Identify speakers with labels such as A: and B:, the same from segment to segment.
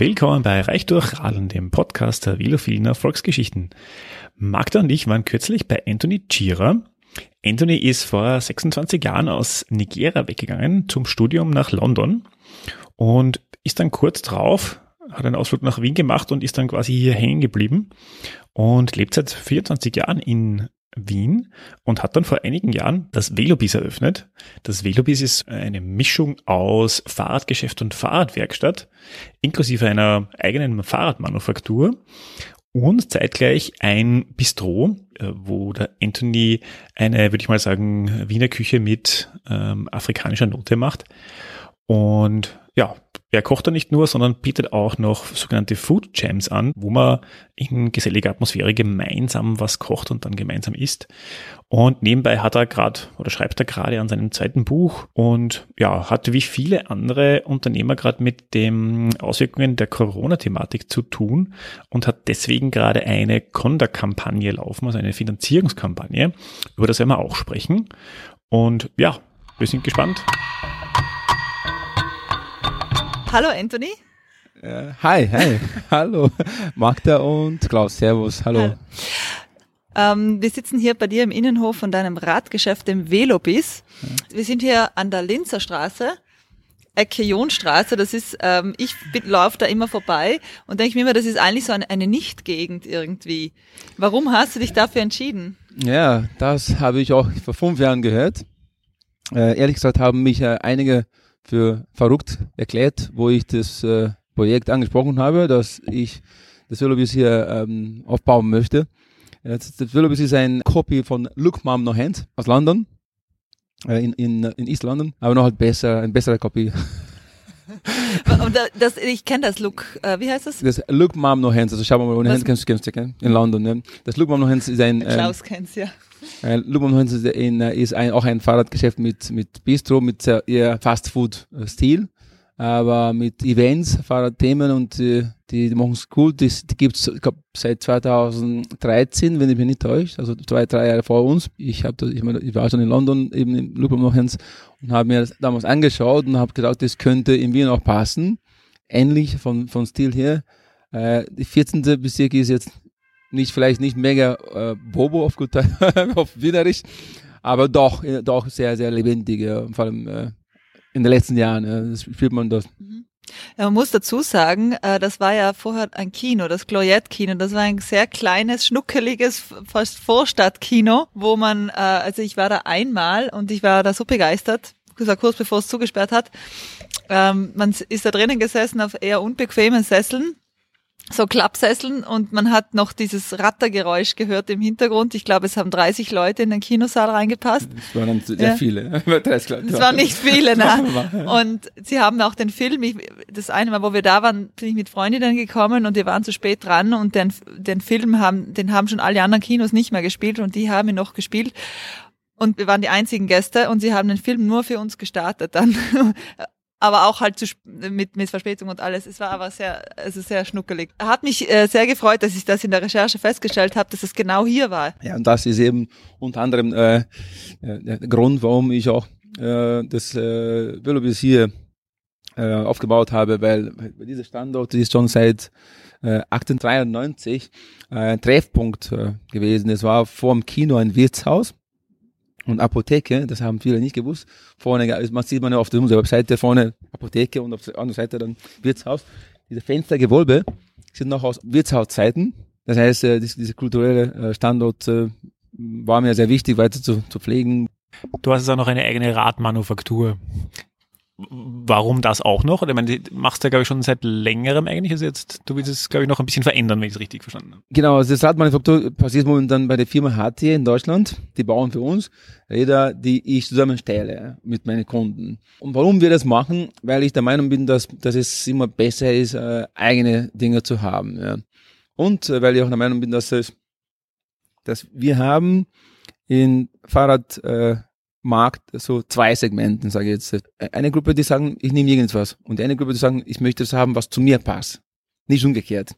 A: Willkommen bei Reich durch Radeln, dem Podcast der Velofiliner Volksgeschichten. Magda und ich waren kürzlich bei Anthony Chira. Anthony ist vor 26 Jahren aus Nigeria weggegangen zum Studium nach London und ist dann kurz drauf, hat einen Ausflug nach Wien gemacht und ist dann quasi hier hängen geblieben und lebt seit 24 Jahren in Wien und hat dann vor einigen Jahren das Velobis eröffnet. Das Velobis ist eine Mischung aus Fahrradgeschäft und Fahrradwerkstatt, inklusive einer eigenen Fahrradmanufaktur und zeitgleich ein Bistro, äh, wo der Anthony eine, würde ich mal sagen, Wiener Küche mit ähm, afrikanischer Note macht. Und ja, er kocht da nicht nur, sondern bietet auch noch sogenannte Food Jams an, wo man in geselliger Atmosphäre gemeinsam was kocht und dann gemeinsam isst. Und nebenbei hat er gerade oder schreibt er gerade an seinem zweiten Buch und ja, hat wie viele andere Unternehmer gerade mit den Auswirkungen der Corona-Thematik zu tun und hat deswegen gerade eine Conda-Kampagne laufen, also eine Finanzierungskampagne. Über das werden wir auch sprechen. Und ja, wir sind gespannt.
B: Hallo Anthony.
C: Äh, hi, hi, hallo Magda und Klaus, servus, hallo. hallo.
B: Ähm, wir sitzen hier bei dir im Innenhof von deinem Radgeschäft, dem Velobis. Ja. Wir sind hier an der Linzer Straße. Ecke Jonstraße, das ist, ähm, ich laufe da immer vorbei und denke mir immer, das ist eigentlich so eine, eine Nicht-Gegend irgendwie. Warum hast du dich dafür entschieden?
C: Ja, das habe ich auch vor fünf Jahren gehört. Äh, ehrlich gesagt haben mich äh, einige für verrückt erklärt, wo ich das äh, Projekt angesprochen habe, dass ich das Willowbis hier ähm, aufbauen möchte. Das, das Willowbis ist ein Copy von Look Mom No Hands aus London, äh, in, in, in East London, aber noch halt besser, ein besserer Copy.
B: Und das, ich kenne das Look, äh, wie heißt das?
C: Das Look Mom No Hands, also schau mal, ohne Hands kennst du, kennst du, kennst in London. Ne? Das Look Mom No Hands ist ein...
B: Klaus ähm, kennt's, ja.
C: Äh, Lubum ist, in, ist ein, auch ein Fahrradgeschäft mit, mit Bistro, mit sehr, eher Fast-Food-Stil, aber mit Events, Fahrradthemen und äh, die, die machen es cool. Das, die gibt's ich glaub, seit 2013, wenn ich mich nicht täusche, also zwei, drei Jahre vor uns. Ich, hab ich, mein, ich war schon in London, eben im Lubum noch und habe mir das damals angeschaut und habe gedacht, das könnte in Wien auch passen. Ähnlich von, von Stil her. Äh, die 14. Bezirk ist jetzt nicht vielleicht nicht mega äh, Bobo auf gut auf Wienerisch, aber doch äh, doch sehr sehr lebendig, ja, vor allem äh, in den letzten Jahren äh, spürt man das.
B: Mhm. Ja, man muss dazu sagen, äh, das war ja vorher ein Kino, das Gloriette-Kino. Das war ein sehr kleines, schnuckeliges, fast Vorstadtkino, wo man, äh, also ich war da einmal und ich war da so begeistert, kurz bevor es zugesperrt hat. Ähm, man ist da drinnen gesessen auf eher unbequemen Sesseln so Klappsesseln und man hat noch dieses Rattergeräusch gehört im Hintergrund. Ich glaube, es haben 30 Leute in den Kinosaal reingepasst.
C: Das waren sehr ja. viele.
B: Es waren nicht viele, ne? Und sie haben auch den Film, ich, das eine Mal, wo wir da waren, bin ich mit Freundinnen gekommen und die waren zu spät dran und den, den Film haben, den haben schon alle anderen Kinos nicht mehr gespielt und die haben ihn noch gespielt. Und wir waren die einzigen Gäste und sie haben den Film nur für uns gestartet dann aber auch halt zu, mit, mit Verspätung und alles. Es war aber sehr, also sehr schnuckelig. Hat mich äh, sehr gefreut, dass ich das in der Recherche festgestellt habe, dass es genau hier war.
C: Ja, und das ist eben unter anderem äh, der Grund, warum ich auch äh, das äh, Willowbis hier äh, aufgebaut habe, weil, weil dieser Standort ist schon seit äh, 1893 äh, ein Treffpunkt äh, gewesen. Es war vor dem Kino ein Wirtshaus und Apotheke, das haben viele nicht gewusst. Vorne, man sieht man ja auf der Webseite vorne Apotheke und auf der anderen Seite dann Wirtshaus. Diese Fenstergewölbe sind noch aus Wirtshauszeiten. Das heißt, äh, diese kulturelle äh, Standort äh, war mir sehr wichtig, weiter zu, zu pflegen.
A: Du hast auch noch eine eigene Radmanufaktur warum das auch noch? Oder ich meine, du machst ja, glaube ich, schon seit längerem eigentlich. Also jetzt, du willst es, glaube ich, noch ein bisschen verändern, wenn ich es richtig verstanden habe.
C: Genau, also das Radmanufaktur passiert momentan bei der Firma HT in Deutschland. Die bauen für uns Räder, die ich zusammenstelle mit meinen Kunden. Und warum wir das machen? Weil ich der Meinung bin, dass, dass es immer besser ist, äh, eigene Dinge zu haben. Ja. Und äh, weil ich auch der Meinung bin, dass es, dass wir haben in Fahrrad, äh, Markt so zwei Segmenten, sage ich jetzt. Eine Gruppe, die sagen, ich nehme irgendwas. Und eine Gruppe, die sagen, ich möchte das haben, was zu mir passt. Nicht umgekehrt.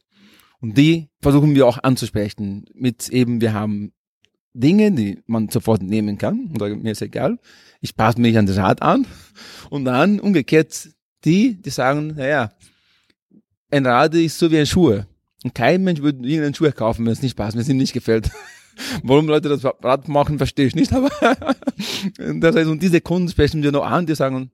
C: Und die versuchen wir auch anzusprechen mit eben, wir haben Dinge, die man sofort nehmen kann. Und sagen, mir ist egal. Ich passe mich an das Rad an. Und dann umgekehrt die, die sagen, naja, ein Rad ist so wie ein Schuh. Und kein Mensch würde irgendeinen Schuh kaufen, wenn es nicht passt, wenn es ihm nicht gefällt. Warum Leute das Rad machen, verstehe ich nicht, aber das heißt, und diese Kunden sprechen wir noch an, die sagen,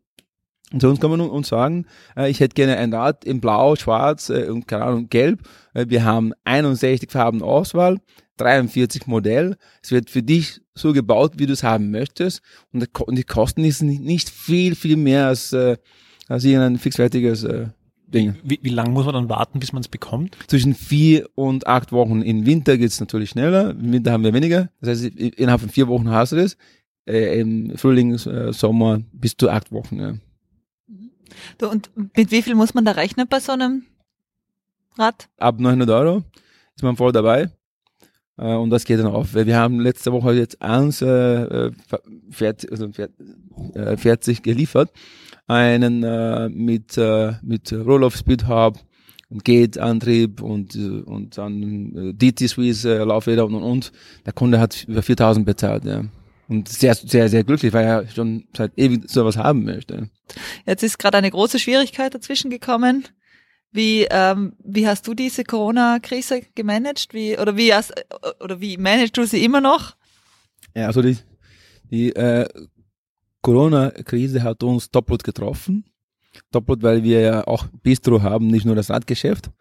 C: und zu uns kann man uns sagen, äh, ich hätte gerne ein Rad in Blau, Schwarz äh, und keine Ahnung, Gelb. Äh, wir haben 61 Farben Auswahl, 43 Modell. Es wird für dich so gebaut, wie du es haben möchtest. Und die Kosten ist nicht viel, viel mehr als, als irgendein fixfertiges Ding.
A: Wie, wie lange muss man dann warten, bis man es bekommt?
C: Zwischen vier und acht Wochen. Im Winter geht es natürlich schneller. Im Winter haben wir weniger. Das heißt, innerhalb von vier Wochen hast du das. Äh, Im Frühling, äh, Sommer bis zu acht Wochen. Ja.
B: Du, und mit wie viel muss man da rechnen bei so einem Rad?
C: Ab 900 Euro ist man voll dabei. Äh, und das geht dann auf. Wir haben letzte Woche jetzt eins äh, fertig, also fertig geliefert einen äh, mit, äh, mit Roll-Off-Speed Hub und Gate-Antrieb und, äh, und dann äh, DT-Swiss äh, Laufräder und, und, und. Der Kunde hat über 4000 bezahlt, ja. Und sehr, sehr, sehr glücklich, weil er schon seit ewig sowas haben möchte.
B: Jetzt ist gerade eine große Schwierigkeit dazwischen gekommen. Wie, ähm, wie hast du diese Corona-Krise gemanagt? Wie, oder wie hast, oder wie managst du sie immer noch?
C: Ja, also die, die äh, Corona-Krise hat uns doppelt getroffen. Doppelt, weil wir ja auch Bistro haben, nicht nur das Radgeschäft.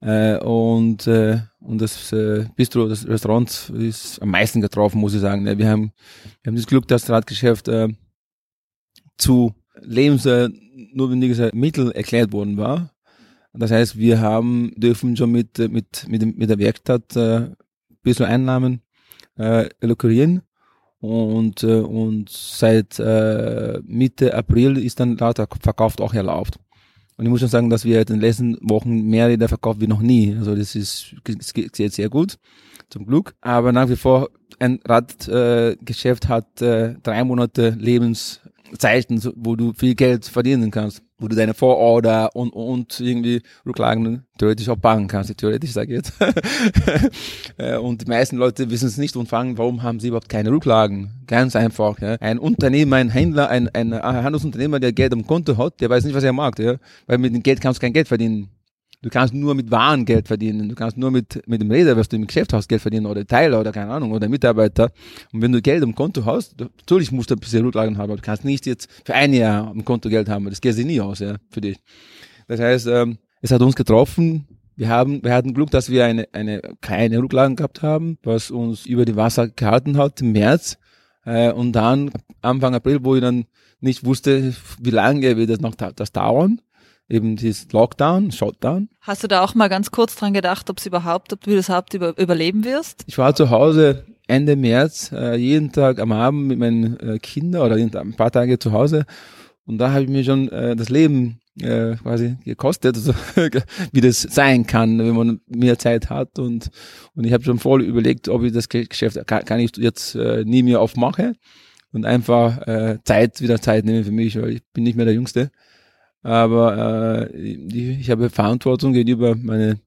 C: Äh, und, äh, und das äh, Bistro, das Restaurant ist am meisten getroffen, muss ich sagen. Wir haben, wir haben das Glück, dass das Radgeschäft äh, zu lebensnotwendiges Mittel erklärt worden war. Das heißt, wir haben, dürfen schon mit, mit, mit, mit der Werkstatt äh, ein bisschen Einnahmen äh, lukrieren und, äh, und seit äh, Mitte April ist dann lauter Verkauf auch erlaubt. Und ich muss schon sagen, dass wir in den letzten Wochen mehr Räder verkauft wie noch nie. Also das ist das geht sehr gut, zum Glück. Aber nach wie vor ein Radgeschäft äh, hat äh, drei Monate Lebenszeiten, wo du viel Geld verdienen kannst wo du deine Vororder und, und irgendwie Rücklagen theoretisch auch bangen kannst. Theoretisch sage ich jetzt. Äh, und die meisten Leute wissen es nicht und fragen, warum haben sie überhaupt keine Rücklagen? Ganz einfach. Ja. Ein Unternehmer, ein Händler, ein, ein Handelsunternehmer, der Geld am Konto hat, der weiß nicht, was er mag. Ja. Weil mit dem Geld kannst du kein Geld verdienen. Du kannst nur mit Waren Geld verdienen. Du kannst nur mit, mit dem Räder, was du im Geschäft hast, Geld verdienen oder Teiler oder keine Ahnung oder Mitarbeiter. Und wenn du Geld am Konto hast, natürlich musst du ein bisschen Rücklagen haben, aber du kannst nicht jetzt für ein Jahr am Konto Geld haben. Das geht sich nie aus, ja, für dich. Das heißt, ähm, es hat uns getroffen. Wir haben, wir hatten Glück, dass wir eine, eine kleine Rücklagen gehabt haben, was uns über die Wasser gehalten hat im März. Äh, und dann Anfang April, wo ich dann nicht wusste, wie lange wird das noch das dauern eben dieses Lockdown, Shutdown.
B: Hast du da auch mal ganz kurz dran gedacht, ob es überhaupt, ob du das überhaupt über, überleben wirst?
C: Ich war zu Hause Ende März, äh, jeden Tag am Abend mit meinen äh, Kindern oder ein paar Tage zu Hause und da habe ich mir schon äh, das Leben äh, quasi gekostet, also, wie das sein kann, wenn man mehr Zeit hat und und ich habe schon voll überlegt, ob ich das Geschäft kann, kann ich jetzt äh, nie mehr aufmache und einfach äh, Zeit wieder Zeit nehmen für mich, weil ich bin nicht mehr der Jüngste aber äh, ich, ich habe Verantwortung gegenüber meine,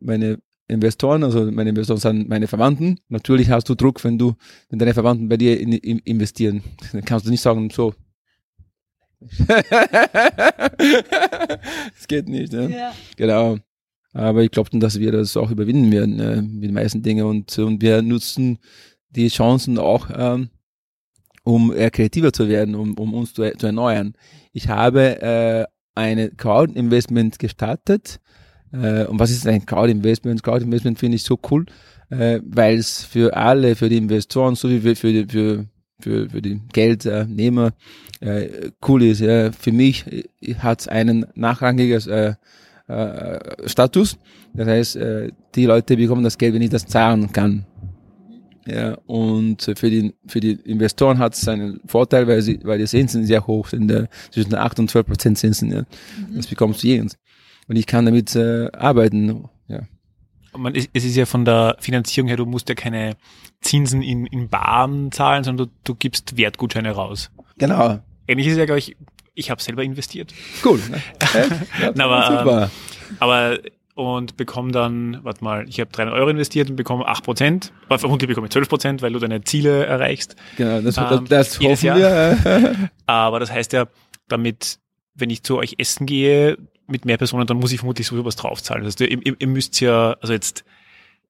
C: meine Investoren, also meine Investoren sind meine Verwandten. Natürlich hast du Druck, wenn du, wenn deine Verwandten bei dir in, in, investieren. Dann kannst du nicht sagen, so. Es geht nicht, ne? Ja. Genau. Aber ich glaube, dass wir das auch überwinden werden, äh, mit den meisten Dingen und, und wir nutzen die Chancen auch, ähm, um eher kreativer zu werden, um, um uns zu, zu erneuern. Ich habe äh, eine Crowd-Investment gestartet. Äh, und was ist ein Crowd-Investment? Crowd-Investment finde ich so cool, äh, weil es für alle, für die Investoren sowie für, für, für, für, für die Geldnehmer äh, cool ist. Ja. Für mich äh, hat es einen nachrangiges äh, äh, Status. Das heißt, äh, die Leute bekommen das Geld, wenn ich das zahlen kann. Ja, und für die, für die Investoren hat es einen Vorteil, weil, sie, weil die Zinsen sehr hoch sind, äh, zwischen 8 und 12 Prozent Zinsen. Ja. Mhm. Das bekommst du jeden. Und ich kann damit äh, arbeiten. Ja.
A: Man, es ist ja von der Finanzierung her, du musst ja keine Zinsen in, in Baren zahlen, sondern du, du gibst Wertgutscheine raus.
C: Genau.
A: Ähnlich ist ja, glaube ich, ich habe selber investiert.
C: Cool. Ne?
A: ja, aber, super. aber und bekomme dann, warte mal, ich habe 300 Euro investiert und bekomme 8 Prozent. Vermutlich bekomme ich 12 Prozent, weil du deine Ziele erreichst.
C: Genau, das, ähm, das hoffen Jahr. wir.
A: Aber das heißt ja, damit, wenn ich zu euch essen gehe, mit mehr Personen, dann muss ich vermutlich sowieso was draufzahlen. Das heißt, ihr, ihr, ihr müsst ja, also jetzt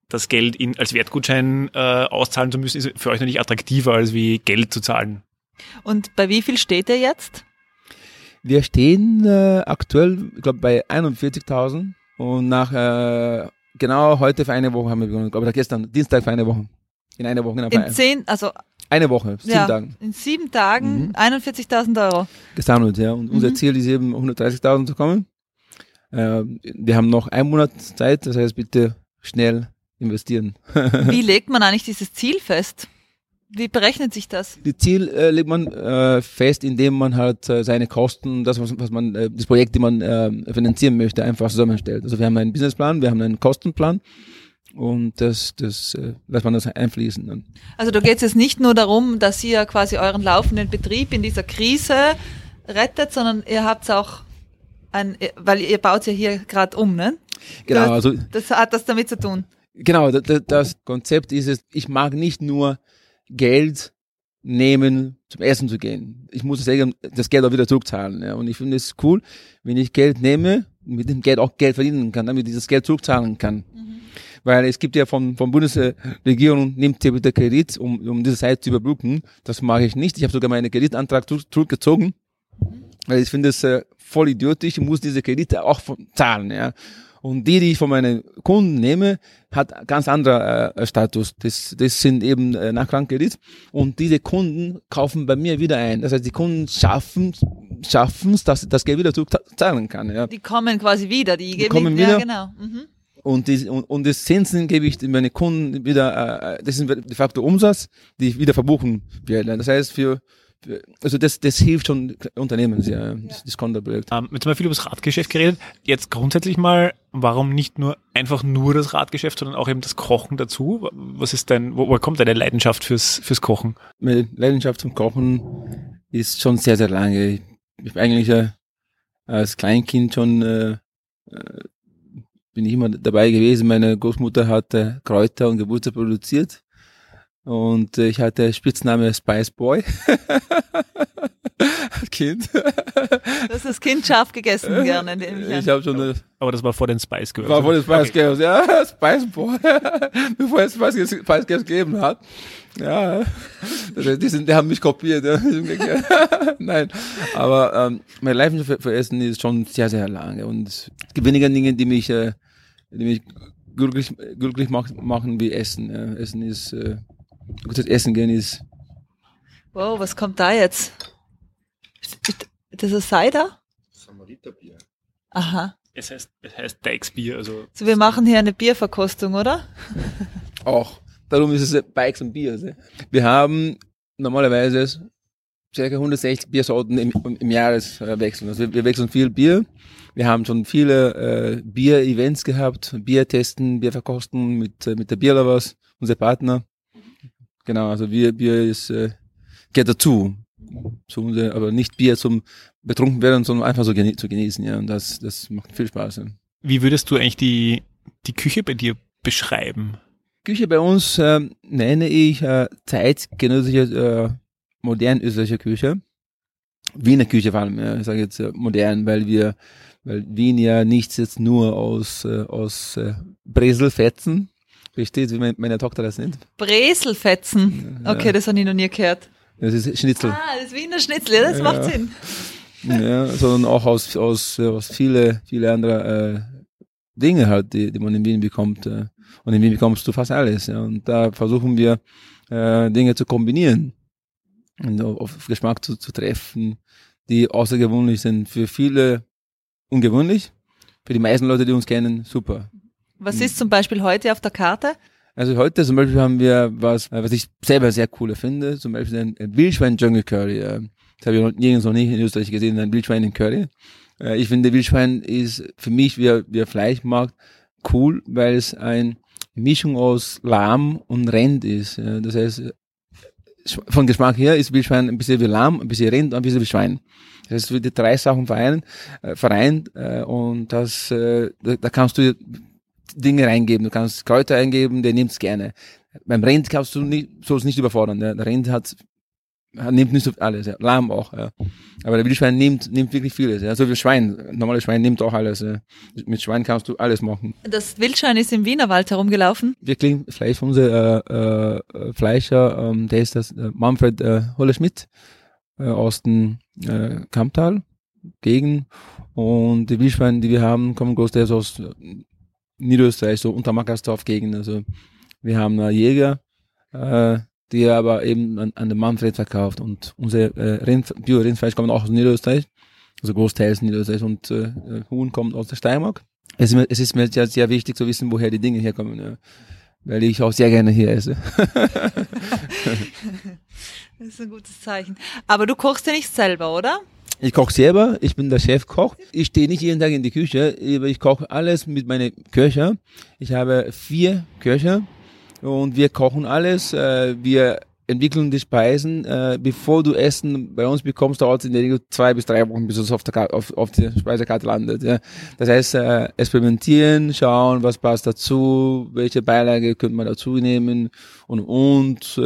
A: das Geld in, als Wertgutschein äh, auszahlen zu müssen, ist für euch noch nicht attraktiver, als wie Geld zu zahlen.
B: Und bei wie viel steht ihr jetzt?
C: Wir stehen äh, aktuell, ich glaube, bei 41.000 und nach äh, genau heute für eine Woche haben wir begonnen. Ich glaube, gestern, Dienstag für eine Woche. In einer Woche. Genau,
B: in zehn, also
C: eine Woche, sieben
B: ja,
C: Tagen.
B: In sieben Tagen mhm. 41.000 Euro.
C: Gesammelt, ja. Und mhm. unser Ziel ist eben 130.000 zu kommen. Äh, wir haben noch einen Monat Zeit, das heißt bitte schnell investieren.
B: Wie legt man eigentlich dieses Ziel fest? Wie berechnet sich das?
C: Die Ziel äh, legt man äh, fest, indem man halt äh, seine Kosten, das was, was man, äh, das Projekt, die man äh, finanzieren möchte, einfach zusammenstellt. Also wir haben einen Businessplan, wir haben einen Kostenplan und das, das äh, lässt man das einfließen. Dann.
B: Also da geht es jetzt nicht nur darum, dass ihr quasi euren laufenden Betrieb in dieser Krise rettet, sondern ihr habt auch ein, weil ihr baut ja hier gerade um, ne?
C: Genau.
B: Das,
C: also
B: das hat das damit zu tun.
C: Genau, das, das Konzept ist es, ich mag nicht nur Geld nehmen, zum Essen zu gehen. Ich muss das Geld auch wieder zurückzahlen. Ja. Und ich finde es cool, wenn ich Geld nehme, mit dem Geld auch Geld verdienen kann, damit ich das Geld zurückzahlen kann. Mhm. Weil es gibt ja von, von Bundesregierung, nimmt ihr bitte Kredit, um, um diese Zeit zu überbrücken. Das mache ich nicht. Ich habe sogar meinen Kreditantrag zurückgezogen, mhm. weil ich finde es äh, voll idiotisch. Ich muss diese Kredite auch zahlen. Ja. Und die, die ich von meinen Kunden nehme, hat ganz anderer äh, Status. Das, das sind eben äh, Nachrangkredit. Und diese Kunden kaufen bei mir wieder ein. Das heißt, die Kunden schaffen schaffen es, dass das Geld wieder zurückzahlen kann. Ja.
B: Die kommen quasi wieder. Die,
C: die kommen wieder.
B: Ja, genau. Mhm.
C: Und, die, und, und das Zinsen gebe ich meine Kunden wieder, äh, das ist de facto Umsatz, die ich wieder verbuchen werde. Das heißt, für also das, das hilft schon Unternehmen sehr, das, das Konterprojekt.
A: Ähm, jetzt haben wir viel über das Radgeschäft geredet. Jetzt grundsätzlich mal, warum nicht nur einfach nur das Radgeschäft, sondern auch eben das Kochen dazu? Was ist dein, wo, woher kommt deine Leidenschaft fürs, fürs Kochen?
C: Meine Leidenschaft zum Kochen ist schon sehr, sehr lange. Ich bin eigentlich äh, als Kleinkind schon äh, äh, bin ich immer dabei gewesen. Meine Großmutter hatte Kräuter und Gewürze produziert und äh, ich hatte Spitzname Spice Boy. kind.
B: Du hast das Kind scharf gegessen gerne.
C: Ich, ich habe schon eine,
A: Aber das war vor den Spice Girls.
C: War vor den Spice okay. Girls, ja. Spice Boy. Bevor es Spice, Spice Girls gegeben hat. Ja. Die, sind, die haben mich kopiert. Ja. Nein. Aber ähm, mein Leidenschaft für, für Essen ist schon sehr, sehr lange. Und es gibt weniger Dinge, die mich, äh, die mich glücklich, glücklich machen wie Essen. Ja. Essen ist... Äh, gutes Essen gehen ist.
B: Wow, was kommt da jetzt? Das ist Cider?
A: Samariterbier.
B: Aha.
A: Es heißt, es heißt Bikes-Bier, also.
B: So, wir machen hier eine Bierverkostung, oder?
C: Auch. Darum ist es Bikes und Bier. Also. Wir haben normalerweise ca. 160 Biersorten im, im Jahreswechsel. Also wir, wir, wechseln viel Bier. Wir haben schon viele äh, Bier-Events gehabt, Bier testen, Bier verkosten mit, äh, mit der Bierlovers, unser Partner. Genau, also Bier, Bier ist, äh, gehört dazu. Zu, aber nicht Bier zum betrunken werden, sondern einfach so gene zu genießen, ja. Und das, das macht viel Spaß. Ja.
A: Wie würdest du eigentlich die, die Küche bei dir beschreiben?
C: Küche bei uns äh, nenne ich äh, zeitgenössische, äh, modern österreichische Küche. Wiener Küche vor allem, ja. ich sage jetzt äh, modern, weil wir, weil Wien ja nichts jetzt nur aus, äh, aus äh, Breselfetzen Versteht, wie meine, Tochter das nennt?
B: Breselfetzen. Okay, ja. das habe ich noch nie gehört.
C: Das ist Schnitzel.
B: Ah, das ist Wiener Schnitzel, ja, das ja. macht Sinn.
C: Ja, sondern auch aus, aus, aus viele, viele andere äh, Dinge halt, die, die man in Wien bekommt. Äh, und in Wien bekommst du fast alles. Ja. Und da versuchen wir, äh, Dinge zu kombinieren und auf Geschmack zu, zu treffen, die außergewöhnlich sind. Für viele ungewöhnlich, für die meisten Leute, die uns kennen, super.
B: Was ist zum Beispiel heute auf der Karte?
C: Also heute zum Beispiel haben wir was, was ich selber sehr cool finde, zum Beispiel ein Wildschwein Jungle Curry. Das habe ich noch nirgends noch nicht in Österreich gesehen, ein Wildschwein in Curry. Äh, ich finde Wildschwein ist für mich wie, wie Fleischmarkt cool, weil es eine Mischung aus Lamm und Rind ist. Das heißt, von Geschmack her ist Wildschwein ein bisschen wie Lamm, ein bisschen Rind und ein bisschen wie Schwein. Das heißt, die drei Sachen vereinen, äh, vereint äh, und das, da, da kannst du Dinge reingeben. Du kannst Kräuter eingeben, der nimmt es gerne. Beim Rind kannst du nicht, sollst nicht überfordern. Der Rind hat Er nimmt nicht so alles, ja. Lamm auch, ja. Aber der Wildschwein nimmt, nimmt wirklich vieles, ja. So wie Schwein. Normales Schwein nimmt auch alles, ja. Mit Schwein kannst du alles machen.
B: Das Wildschwein ist im Wienerwald herumgelaufen.
C: Wir kriegen Fleisch von unserem äh, äh, Fleischer, ähm, der ist das äh, Manfred äh, Hollerschmidt äh, aus dem äh, Kamptal gegen und die Wildschweine, die wir haben, kommen großteils aus äh, Niederösterreich, so Untermackersdorf Gegend. Also wir haben äh, Jäger, äh, die er aber eben an, an den Manfred verkauft. Und unser äh, Rind, Bio-Rindfleisch kommt auch aus Niederösterreich, also großteils Niederösterreich und äh, Huhn kommt aus der Steiermark. Es ist, mir, es ist mir sehr, sehr wichtig zu wissen, woher die Dinge herkommen, ja. weil ich auch sehr gerne hier esse.
B: das ist ein gutes Zeichen. Aber du kochst ja nicht selber, oder?
C: Ich koche selber, ich bin der Chefkoch. Ich stehe nicht jeden Tag in die Küche, aber ich koche alles mit meinen Köcher. Ich habe vier Köcher und wir kochen alles. Äh, wir entwickeln die Speisen. Äh, bevor du Essen bei uns bekommst, dauert es in der Regel zwei bis drei Wochen, bis es auf der, auf, auf der Speisekarte landet. Das heißt, äh, experimentieren, schauen, was passt dazu, welche Beilage könnte man dazu nehmen und und.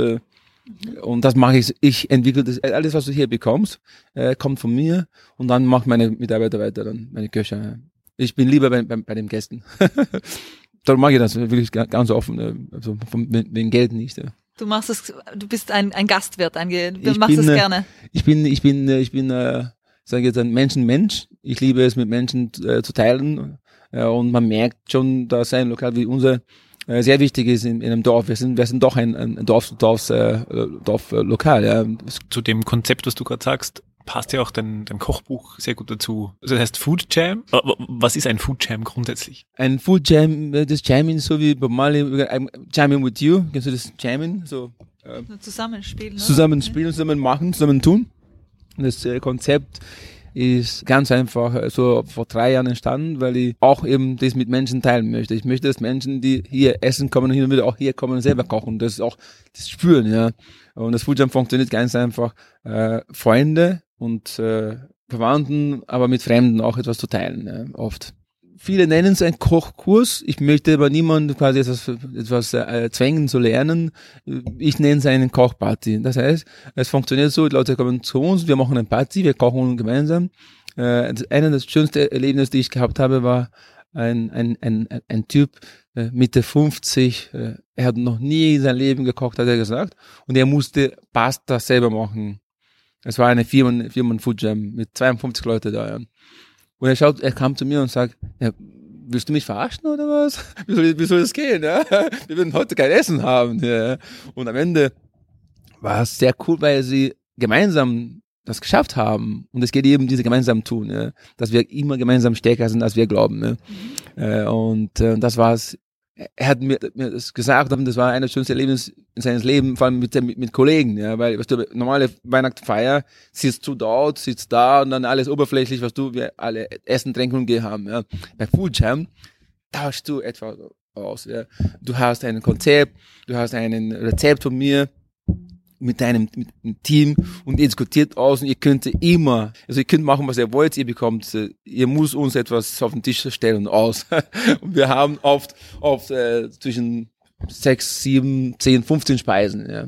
C: Und das mache ich, ich entwickle das, alles, was du hier bekommst, äh, kommt von mir und dann macht meine Mitarbeiter weiter, dann meine Köche. Ich bin lieber bei, bei, bei den Gästen. Darum mache ich das wirklich ganz offen, äh, also vom, wegen Geld nicht. Ja.
B: Du machst es, du bist ein, ein Gastwirt, ein, du ich machst es äh, gerne.
C: Ich bin, ich bin, äh, ich bin, äh, sage jetzt ein Menschenmensch. Ich liebe es, mit Menschen äh, zu teilen. Äh, und man merkt schon, dass ein Lokal wie unser äh, sehr wichtig ist in, in einem Dorf. Wir sind, wir sind doch ein, ein Dorf, Dorfs, äh, Dorflokal. Ja.
A: Zu dem Konzept, was du gerade sagst, passt ja auch dein, dein Kochbuch sehr gut dazu. Also das heißt Food Jam. Was ist ein Food Jam grundsätzlich?
C: Ein Food Jam, äh, das Jamming, so wie bei Marley, Jamming with you. Kennst du das Jamming? So,
B: äh, zusammenspielen.
C: Zusammenspielen, zusammen machen, zusammen tun. Das äh, Konzept ist ganz einfach äh, so vor drei Jahren entstanden, weil ich auch eben das mit Menschen teilen möchte. Ich möchte, dass Menschen, die hier essen kommen, hin und wieder auch hier kommen und selber kochen. Das ist auch das Spüren, ja. Und das Foodjam funktioniert ganz einfach. Äh, Freunde und äh, Verwandten, aber mit Fremden auch etwas zu teilen, ja, oft. Viele nennen es einen Kochkurs. Ich möchte aber niemanden quasi etwas, etwas äh, zwängen zu lernen. Ich nenne es einen Kochparty. Das heißt, es funktioniert so, die Leute kommen zu uns, wir machen eine Party, wir kochen gemeinsam. Äh, einer der schönsten Erlebnisse, die ich gehabt habe, war ein, ein, ein, ein Typ äh, Mitte 50. Äh, er hat noch nie in seinem Leben gekocht, hat er gesagt. Und er musste Pasta selber machen. Es war eine Firmen, Firmen Food Jam mit 52 Leute da. Ja. Und er schaut, er kam zu mir und sagt, ja, willst du mich verarschen oder was? Wie soll, wie soll das gehen? Ja? Wir werden heute kein Essen haben. Ja? Und am Ende war es sehr cool, weil sie gemeinsam das geschafft haben. Und es geht eben diese gemeinsam tun, ja? dass wir immer gemeinsam stärker sind, als wir glauben. Mhm. Äh, und äh, das war es er hat mir, mir das gesagt und das war einer der schönsten Erlebnisse in seines Lebens, vor allem mit, mit, mit Kollegen, ja, weil, weißt du, normale Weihnachtsfeier, sitzt du dort, sitzt da und dann alles oberflächlich, was du, wir alle Essen, Trinken und Gehen haben, ja. Bei Food Jam tauschst du etwas aus, ja. Du hast ein Konzept, du hast ein Rezept von mir, mit deinem mit dem Team und ihr diskutiert aus und ihr könnt immer, also ihr könnt machen, was ihr wollt, ihr bekommt, äh, ihr muss uns etwas auf den Tisch stellen aus. und wir haben oft, oft äh, zwischen sechs, sieben, zehn, 15 Speisen. Ja.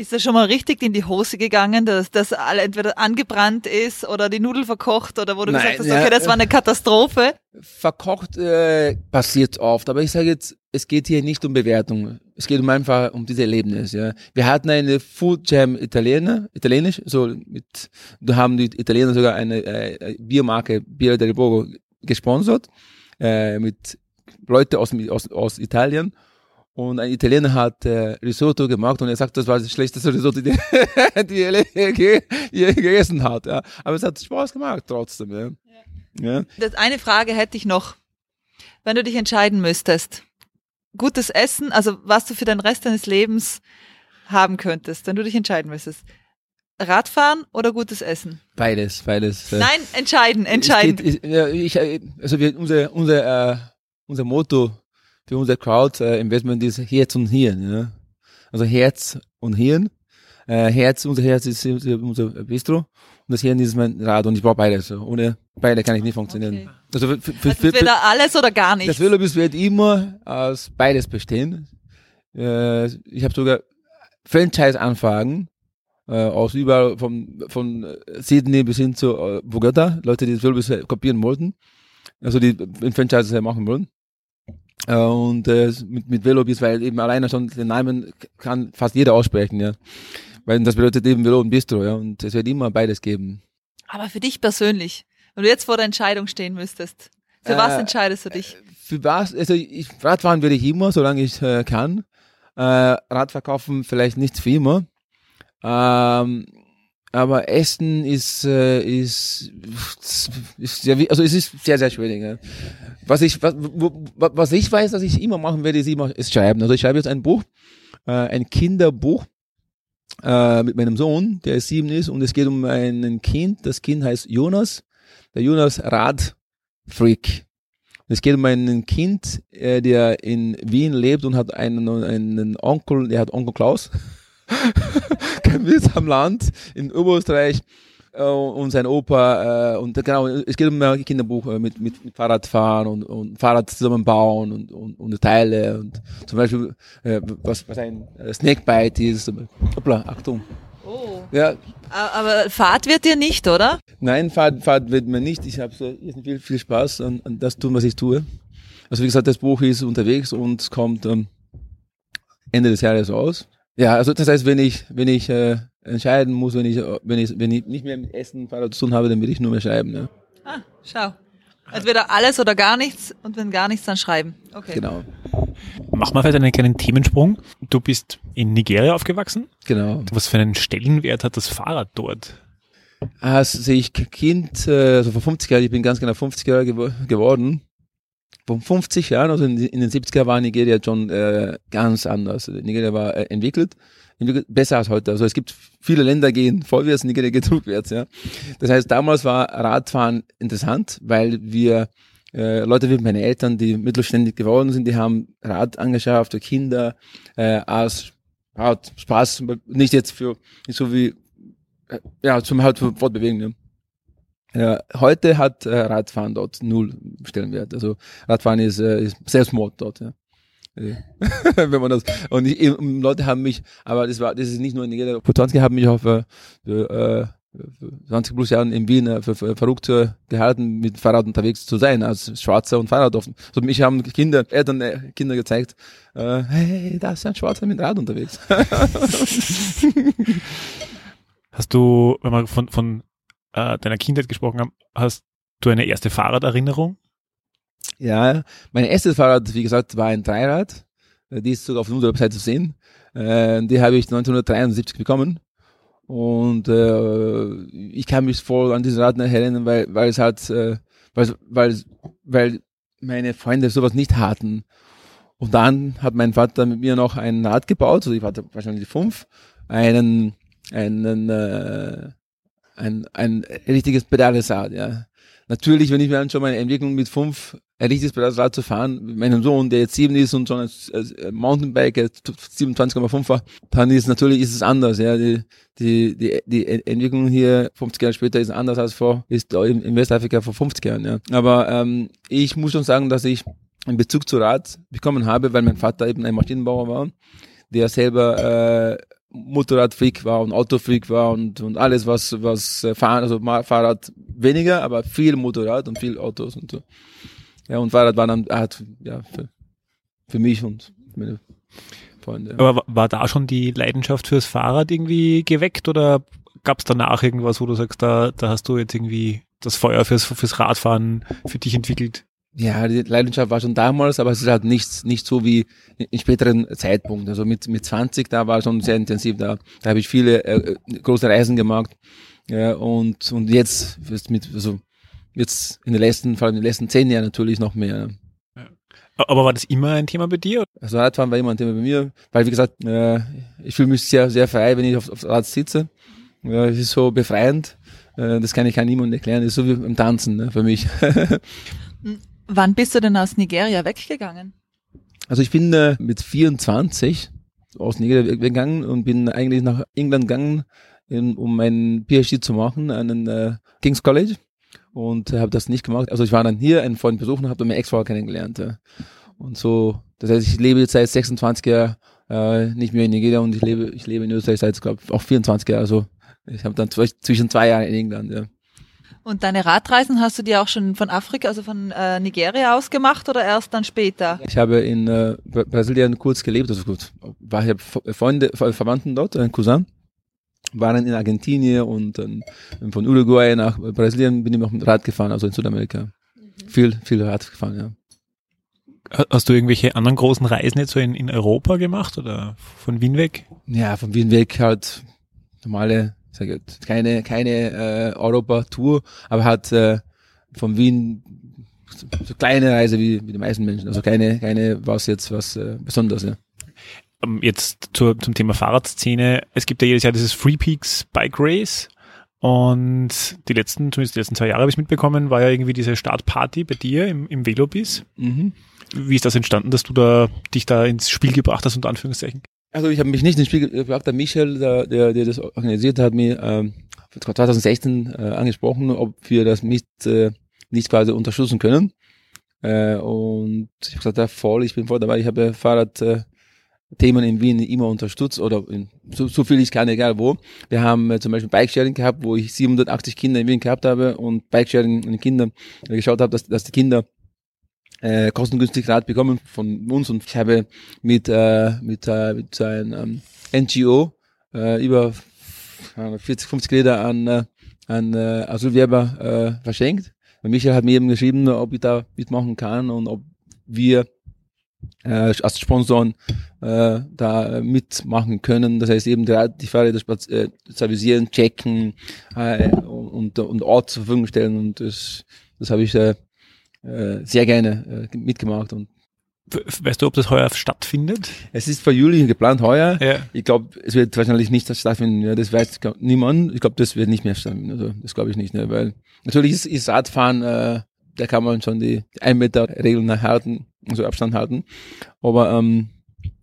B: Ist das schon mal richtig in die Hose gegangen, dass das entweder angebrannt ist oder die Nudel verkocht oder wo du Nein, gesagt hast, okay, das war eine Katastrophe?
C: Verkocht äh, passiert oft, aber ich sage jetzt, es geht hier nicht um Bewertung. Es geht um einfach um dieses Erlebnis. Ja. Wir hatten eine Food Jam Italiener, italienisch, so mit, da haben die Italiener sogar eine äh, Biermarke Bier del Borgo gesponsert äh, mit Leute aus, aus, aus Italien und ein Italiener hat äh, Risotto gemacht und er sagt, das war das schlechteste Risotto, die, die er je, gegessen hat. Ja. Aber es hat Spaß gemacht trotzdem. Ja.
B: Ja. ja. Das eine Frage hätte ich noch. Wenn du dich entscheiden müsstest, gutes Essen, also was du für den Rest deines Lebens haben könntest, wenn du dich entscheiden müsstest. Radfahren oder gutes Essen?
C: Beides, beides.
B: Nein, entscheiden, entscheiden.
C: Geht, ich, also wir, unser, unser, äh, unser Motto für unser Crowd-Investment äh, ist Herz und Hirn. Ja? Also Herz und Hirn. Äh, Herz, unser Herz ist unser Bistro und das Hirn ist mein Rad und ich brauche beides. Ohne beide kann ich nicht funktionieren. Okay.
B: Also, für, für, also entweder alles oder gar nichts.
C: Das Willobis wird immer aus beides bestehen. Äh, ich habe sogar Franchise-Anfragen äh, aus überall von, von Sydney bis hin zu äh, Bogota, Leute, die das Velobis kopieren wollten, also die in Franchises machen wollen. Äh, und äh, mit, mit Velobis, weil eben alleine schon den Namen kann fast jeder aussprechen, ja. Weil das bedeutet eben Velo und Bistro, ja. Und es wird immer beides geben.
B: Aber für dich persönlich, wenn du jetzt vor der Entscheidung stehen müsstest, für was
C: Äh,
B: entscheidest du dich?
C: Für was, also ich, Radfahren würde ich immer, solange ich äh, kann. Äh, Rad verkaufen vielleicht nicht für immer. Ähm, aber Essen ist, äh, ist, ist sehr, also es ist sehr, sehr schwierig. Ja. Was ich, was, was ich weiß, dass ich immer machen werde, ist immer, ist schreiben. Also ich schreibe jetzt ein Buch, äh, ein Kinderbuch, äh, mit meinem Sohn, der sieben ist, und es geht um ein Kind. Das Kind heißt Jonas. Der Jonas Radfreak. Es geht um ein Kind, äh, der in Wien lebt und hat einen, einen Onkel, der hat Onkel Klaus. Kein Witz am Land in Oberösterreich äh, und sein Opa äh, und genau, es geht um ein Kinderbuch äh, mit, mit, mit Fahrradfahren und, und Fahrrad zusammenbauen und, und, und Teile und zum Beispiel äh, was, was ein Snakebite ist. Hoppla, Achtung.
B: Oh.
C: Ja,
B: Aber Fahrt wird dir nicht, oder?
C: Nein, Fahrt, Fahrt wird mir nicht. Ich habe so viel, viel Spaß an, an das tun, was ich tue. Also wie gesagt, das Buch ist unterwegs und kommt ähm, Ende des Jahres raus. Ja, also das heißt, wenn ich, wenn ich äh, entscheiden muss, wenn ich, äh, wenn ich, wenn ich nicht mehr mit Essen Fahrrad zu tun habe, dann will ich nur mehr schreiben. Ja.
B: Ah, schau. Entweder alles oder gar nichts und wenn gar nichts, dann schreiben. Okay.
C: Genau,
A: Mach mal vielleicht einen kleinen Themensprung. Du bist in Nigeria aufgewachsen.
C: genau.
A: Was für einen Stellenwert hat das Fahrrad dort?
C: Als ich Kind, äh, also vor 50 Jahren, ich bin ganz genau 50 Jahre gewo geworden. Vor 50 Jahren, also in, in den 70er war Nigeria schon äh, ganz anders. Nigeria war äh, entwickelt, entwickelt, besser als heute. Also es gibt viele Länder gehen vorwärts, Nigeria geht rückwärts. Ja. Das heißt, damals war Radfahren interessant, weil wir äh, Leute wie meine Eltern, die mittelständig geworden sind, die haben Rad angeschafft für Kinder äh, als Spaß, nicht jetzt für so wie äh, ja, zum halt Fortbewegen. Ne? Ja, heute hat äh, Radfahren dort null Stellenwert. Also Radfahren ist, äh, ist Selbstmord dort. Ja. Äh, Wenn man das und ich, Leute haben mich, aber das war, das ist nicht nur in Nigeria. Potanski haben mich für, äh, für 20 plus Jahren in Wien äh, für, für verrückt äh, gehalten, mit Fahrrad unterwegs zu sein, als Schwarzer und Fahrrad offen. So mich haben Kinder, Eltern, äh, Kinder gezeigt, äh, hey, da ist ein Schwarzer mit Rad unterwegs.
A: Hast du, wenn wir von, von äh, deiner Kindheit gesprochen haben, hast du eine erste Fahrraderinnerung?
C: Ja, mein erstes Fahrrad, wie gesagt, war ein Dreirad. Äh, Die ist sogar auf unserer Website zu sehen. Äh, Die habe ich 1973 bekommen. Und äh, ich kann mich voll an dieses Rad erinnern, weil, weil es halt, äh, weil, weil, weil meine Freunde sowas nicht hatten. Und dann hat mein Vater mit mir noch ein Rad gebaut, also ich war wahrscheinlich fünf, einen, einen, äh, ein, ein richtiges pedales Rad, ja. Natürlich, wenn ich mir anschaue, meine Entwicklung mit fünf, ein richtiges pedales Rad zu fahren, mit meinem Sohn, der jetzt sieben ist und schon als, als Mountainbiker 27,5 war, dann ist natürlich ist es anders, ja. Die, die, die, die Entwicklung hier 50 Jahre später ist anders als vor, ist in, in Westafrika vor 50 Jahren, ja. Aber ähm, ich muss schon sagen, dass ich einen Bezug zu Rad bekommen habe, weil mein Vater eben ein Maschinenbauer war, der selber äh, Motorradfreak war und Autofreak war und, und alles, was, was äh, fahren, also Fahrrad weniger, aber viel Motorrad und viel Autos und so. Ja, und Fahrrad war dann halt, ja, für, für mich und meine Freunde.
A: Aber wa- war da schon die Leidenschaft fürs Fahrrad irgendwie geweckt oder gab es danach irgendwas, wo du sagst, da, da hast du jetzt irgendwie das Feuer fürs, fürs Radfahren für dich entwickelt?
C: Ja, die Leidenschaft war schon damals, aber es ist halt nicht, nicht so wie in späteren Zeitpunkten. Also mit, mit 20, da war schon sehr intensiv, da, da habe ich viele äh, große Reisen gemacht. Ja, und, und jetzt, jetzt mit, also jetzt in den letzten, vor allem in den letzten zehn Jahren natürlich noch mehr.
A: Aber war das immer ein Thema bei dir?
C: Also Radfahren war immer ein Thema bei mir, weil wie gesagt, äh, ich fühle mich sehr, sehr frei, wenn ich auf, aufs Rad sitze. Ja, es ist so befreiend. Äh, das kann ich kann niemandem erklären. Das ist so wie beim Tanzen ne, für mich.
B: Wann bist du denn aus Nigeria weggegangen?
C: Also ich bin äh, mit 24 aus Nigeria weggegangen und bin eigentlich nach England gegangen, in, um meinen PhD zu machen an den äh, King's College und habe das nicht gemacht. Also ich war dann hier einen Freund besuchen und habe dann meine Ex-Frau kennengelernt. Ja. Und so, das heißt, ich lebe jetzt seit 26 Jahren äh, nicht mehr in Nigeria und ich lebe, ich lebe in Österreich seit, glaube auch 24 Jahre. Also ich habe dann zwischen zwei Jahren in England, ja.
B: Und deine Radreisen hast du dir auch schon von Afrika, also von äh, Nigeria aus gemacht oder erst dann später?
C: Ich habe in äh, Brasilien kurz gelebt, also gut, war ich Freunde, Verwandten dort, ein Cousin, waren in Argentinien und ähm, von Uruguay nach Brasilien bin ich auch mit Rad gefahren, also in Südamerika. Mhm. Viel, viel Rad gefahren, ja.
A: Hast du irgendwelche anderen großen Reisen jetzt so in, in Europa gemacht oder von Wien weg?
C: Ja, von Wien weg halt normale sage keine, keine äh, Europa-Tour, aber hat äh, von Wien so, so kleine Reise wie, wie die meisten Menschen. Also keine, keine was jetzt was äh, Besonderes. Ja.
A: Ähm, jetzt zur, zum Thema Fahrradszene. Es gibt ja jedes Jahr dieses Free Peaks Bike Race. Und die letzten, zumindest die letzten zwei Jahre habe ich mitbekommen, war ja irgendwie diese Startparty bei dir im, im Velobis. Mhm. Wie ist das entstanden, dass du da dich da ins Spiel gebracht hast, unter Anführungszeichen?
C: Also ich habe mich nicht ins Spiel gebracht. Der Michel, der, der, der das organisiert hat, mir ähm, 2016 äh, angesprochen, ob wir das mit äh, nicht quasi unterstützen können. Äh, und ich habe gesagt, ja voll, ich bin voll dabei. Ich habe Fahrrad äh, Themen in Wien immer unterstützt oder in, so, so viel ich kann, egal wo. Wir haben äh, zum Beispiel Bikesharing gehabt, wo ich 780 Kinder in Wien gehabt habe und Bikesharing in den Kindern äh, geschaut habe, dass, dass die Kinder äh, kostengünstig Rad bekommen von uns und ich habe mit äh, mit äh, mit so einem ähm, NGO äh, über 40 50 Räder an äh, an äh, Asylwerber äh, verschenkt. Und Michael hat mir eben geschrieben, ob ich da mitmachen kann und ob wir äh, als Sponsoren äh, da mitmachen können. Das heißt eben die, die Fahrräder äh, servisieren, checken äh, und, und Ort zur Verfügung stellen und das, das habe ich äh, äh, sehr gerne äh, mitgemacht und
A: Weißt du, ob das heuer stattfindet?
C: Es ist für Juli geplant heuer.
A: Ja.
C: Ich glaube, es wird wahrscheinlich nicht stattfinden. Ja, das weiß niemand. Ich glaube, das wird nicht mehr stattfinden. Also das glaube ich nicht, ne? weil natürlich ist, ist Radfahren, äh, da kann man schon die, die 1 Meter Regeln halten, also Abstand halten. Aber ähm,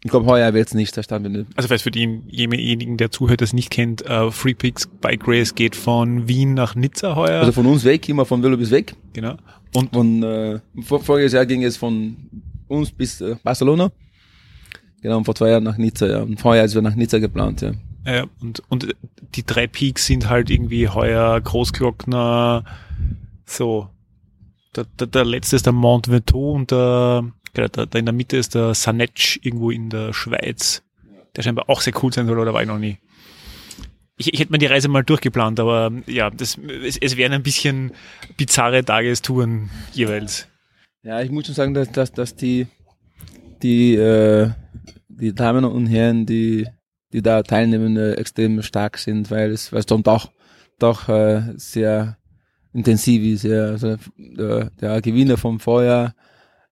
C: ich glaube, heuer wird es nicht stattfinden.
A: Also falls für denjenigen, der zuhört, das nicht kennt, uh, Free Peaks Bike Race geht von Wien nach Nizza heuer.
C: Also von uns weg, immer von Velo bis weg.
A: Genau.
C: Und von, äh, vor, voriges Jahr ging es von uns bis äh, Barcelona. Genau, und vor zwei Jahren nach Nizza, ja. Und vorher ist wir nach Nizza geplant, ja.
A: Ja, und, und die drei Peaks sind halt irgendwie heuer Großglockner, so. Der, der, der letzte ist der Mont Ventoux und der, genau, der, der in der Mitte ist der Sanetsch irgendwo in der Schweiz. Der scheinbar auch sehr cool sein soll, oder war ich noch nie? Ich, ich hätte mir die Reise mal durchgeplant, aber ja, das, es, es wären ein bisschen bizarre Tagestouren jeweils.
C: Ja, ich muss schon sagen, dass, dass, dass die, die, äh, die Damen und Herren, die, die da teilnehmen, äh, extrem stark sind, weil es, weil es dann doch, doch äh, sehr intensiv ist. Ja. Also der, der Gewinner vom Vorjahr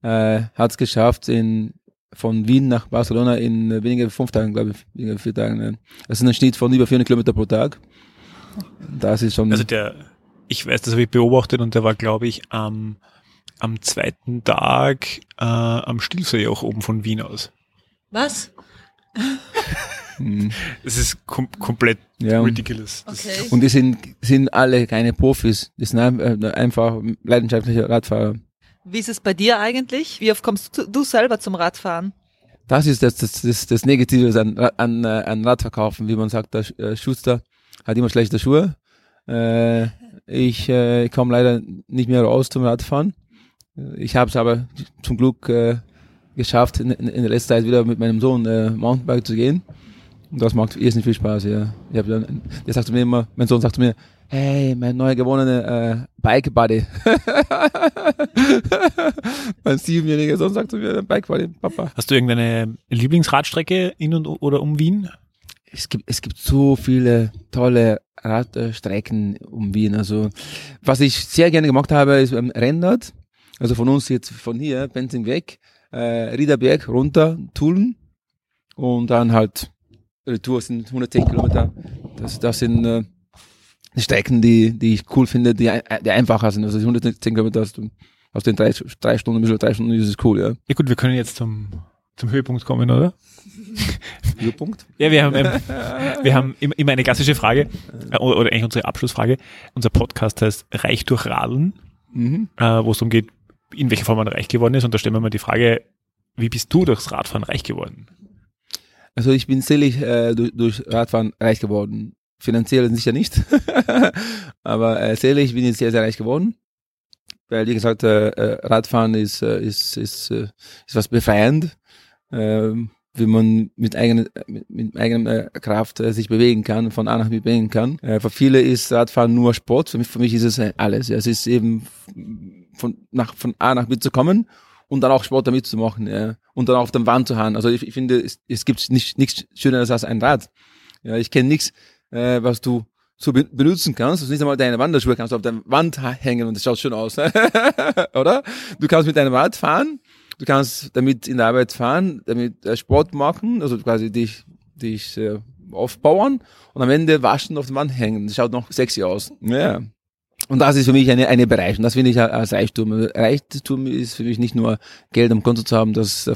C: äh, hat es geschafft, in von Wien nach Barcelona in äh, weniger fünf Tagen, glaube ich, weniger vier Tagen. Ne. Das ist ein Schnitt von über 400 Kilometer pro Tag. Das ist schon.
A: Also der, ich weiß, das habe ich beobachtet und der war, glaube ich, am, am zweiten Tag äh, am Stilsee auch oben von Wien aus.
B: Was?
A: Hm. Es ist kom komplett ja, ridiculous.
C: Okay. Und die sind, sind alle keine Profis. Die sind einfach leidenschaftliche Radfahrer.
B: Wie ist es bei dir eigentlich? Wie oft kommst du, selber zum Radfahren?
C: Das ist das, das, das, das Negative an, an, äh, an Radverkaufen, wie man sagt, der äh, Schuster hat immer schlechte Schuhe. Äh, ich äh, komme leider nicht mehr raus zum Radfahren. Ich habe es aber zum Glück äh, geschafft, in, in, der letzten Zeit wieder mit meinem Sohn äh, Mountainbike zu gehen. Und das macht irrsinnig viel Spaß, ja. Ich hab dann, der sagt zu mir immer, mein Sohn sagt zu mir, hey, mein neu gewonnener äh, Bike Buddy. mein siebenjähriger Sohn sagt zu mir, Bike Buddy, Papa.
A: Hast du irgendeine Lieblingsradstrecke in und oder um Wien?
C: Es gibt, es gibt so viele tolle Radstrecken um Wien. Also, was ich sehr gerne gemacht habe, ist beim Rennrad. Also von uns jetzt von hier, Benzing weg, äh, Riederberg runter, Tulln und dann halt Retour sind 110 Kilometer. Das, das sind äh, Strecken, die, die ich cool finde, die, die einfacher sind. Also 110 Kilometer aus, aus den drei, drei Stunden, ein bisschen drei Stunden, das ist cool, ja.
A: Ja gut, wir können jetzt zum, zum Höhepunkt kommen, oder?
C: Höhepunkt?
A: Ja, wir haben, ähm, wir haben immer eine klassische Frage, äh, oder, oder eigentlich unsere Abschlussfrage. Unser Podcast heißt Reich durch Radeln, mhm. äh, wo es darum geht, in welcher Form man reich geworden ist. Und da stellen wir mal die Frage, wie bist du durchs Radfahren reich geworden?
C: Also ich bin selig äh, durch, durch Radfahren reich geworden. Finanziell sicher nicht, aber äh, selig bin ich sehr, sehr reich geworden. Weil, wie gesagt, äh, äh Radfahren ist, äh, ist, ist, äh, ist was befreiend, äh, wie man mit eigener mit, mit eigener äh, Kraft äh, sich bewegen kann, von A nach B bewegen kann. Äh, für viele ist Radfahren nur Sport, für mich, für mich ist es alles. Ja. Es ist eben von, nach, von A nach B zu kommen und dann auch Sport damit zu machen ja. und dann auf der Wand zu haben. Also ich, ich finde, es, es gibt nicht, nichts Schöneres als ein Rad. Ja, ich kenne nichts, äh, was du so be benutzen kannst. Du nicht einmal deine Wanderschuhe kannst du auf der Wand hängen und das schaut schön aus, oder? Du kannst mit deinem Rad fahren, du kannst damit in der Arbeit fahren, damit äh, Sport machen, also quasi dich, dich äh, aufbauen und am Ende waschen auf der Wand hängen. Das schaut noch sexy aus. Ja. Und das ist für mich eine, eine Bereicherung. Das finde ich als Reichtum. Reichtum ist für mich nicht nur Geld am Konto zu haben, das,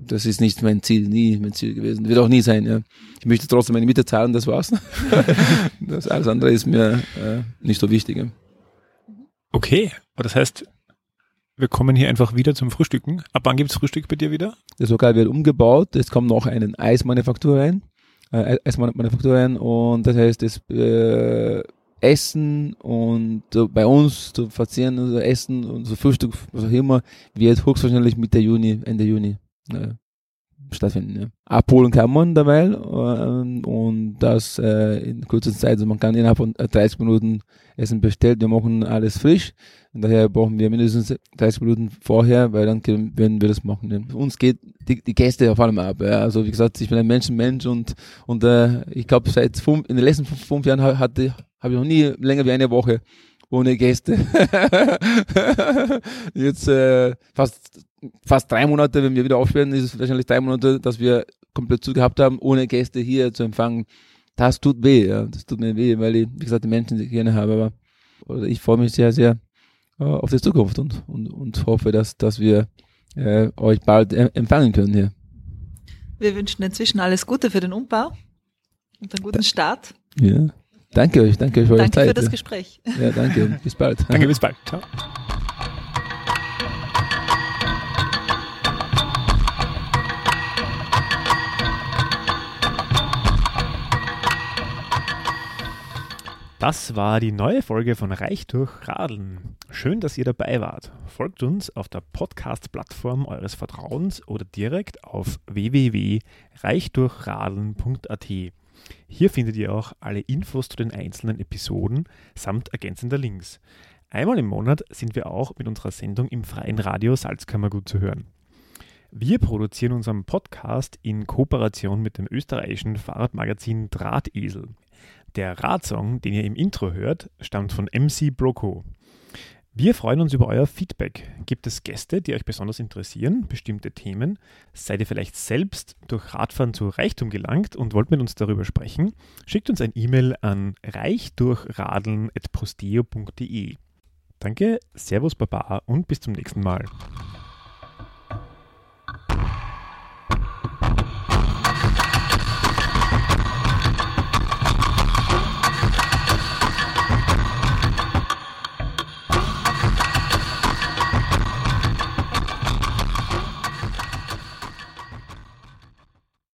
C: das ist nicht mein Ziel, nie mein Ziel gewesen. Wird auch nie sein, ja. Ich möchte trotzdem meine Miete zahlen, das war's. das alles andere ist mir äh, nicht so wichtig. Ja.
A: Okay, das heißt, wir kommen hier einfach wieder zum Frühstücken. Ab wann gibt's Frühstück bei dir wieder?
C: Das Lokal wird umgebaut, es kommt noch eine Eismanufaktur rein. Äh, Eismanufaktur rein und das heißt, es äh, Essen und so bei uns zu verzehren, also Essen und so Frühstück, was auch immer, wird höchstwahrscheinlich Mitte Juni, Ende Juni äh, stattfinden. Ja. Abholen kann man dabei äh, und das äh, in kurzer Zeit. Also man kann innerhalb von 30 Minuten Essen bestellen. Wir machen alles frisch. Und daher brauchen wir mindestens 30 Minuten vorher, weil dann können, werden wir das machen. Für uns geht die, die Gäste auf allem ab. Ja. Also wie gesagt, ich bin ein Menschenmensch und und äh, ich glaube seit fünf, in den letzten fünf, fünf Jahren hatte habe ich noch nie länger wie eine Woche ohne Gäste. Jetzt äh, fast fast drei Monate, wenn wir wieder aufsperren, ist es wahrscheinlich drei Monate, dass wir komplett zu gehabt haben, ohne Gäste hier zu empfangen. Das tut weh, ja. Das tut mir weh, weil ich, wie gesagt, die Menschen die gerne habe. Aber oder ich freue mich sehr, sehr äh, auf die Zukunft und, und, und hoffe, dass, dass wir äh, euch bald empfangen können hier.
B: Wir wünschen inzwischen alles Gute für den Umbau und einen guten Start.
C: Ja. Danke euch, danke euch für
B: eure
C: Zeit.
B: Danke für das Gespräch.
C: Ja, danke. Bis bald.
A: Danke, bis bald. Ciao. Das war die neue Folge von Reich durch Radeln. Schön, dass ihr dabei wart. Folgt uns auf der Podcast-Plattform eures Vertrauens oder direkt auf www.reichdurchradeln.at. Hier findet ihr auch alle Infos zu den einzelnen Episoden samt ergänzender Links. Einmal im Monat sind wir auch mit unserer Sendung im freien Radio Salzkammergut zu hören. Wir produzieren unseren Podcast in Kooperation mit dem österreichischen Fahrradmagazin Drahtesel. Der Radsong, den ihr im Intro hört, stammt von MC Broco. Wir freuen uns über euer Feedback. Gibt es Gäste, die euch besonders interessieren, bestimmte Themen? Seid ihr vielleicht selbst durch Radfahren zu Reichtum gelangt und wollt mit uns darüber sprechen? Schickt uns ein E-Mail an reichdurchradeln.posteo.de. Danke, Servus Baba und bis zum nächsten Mal.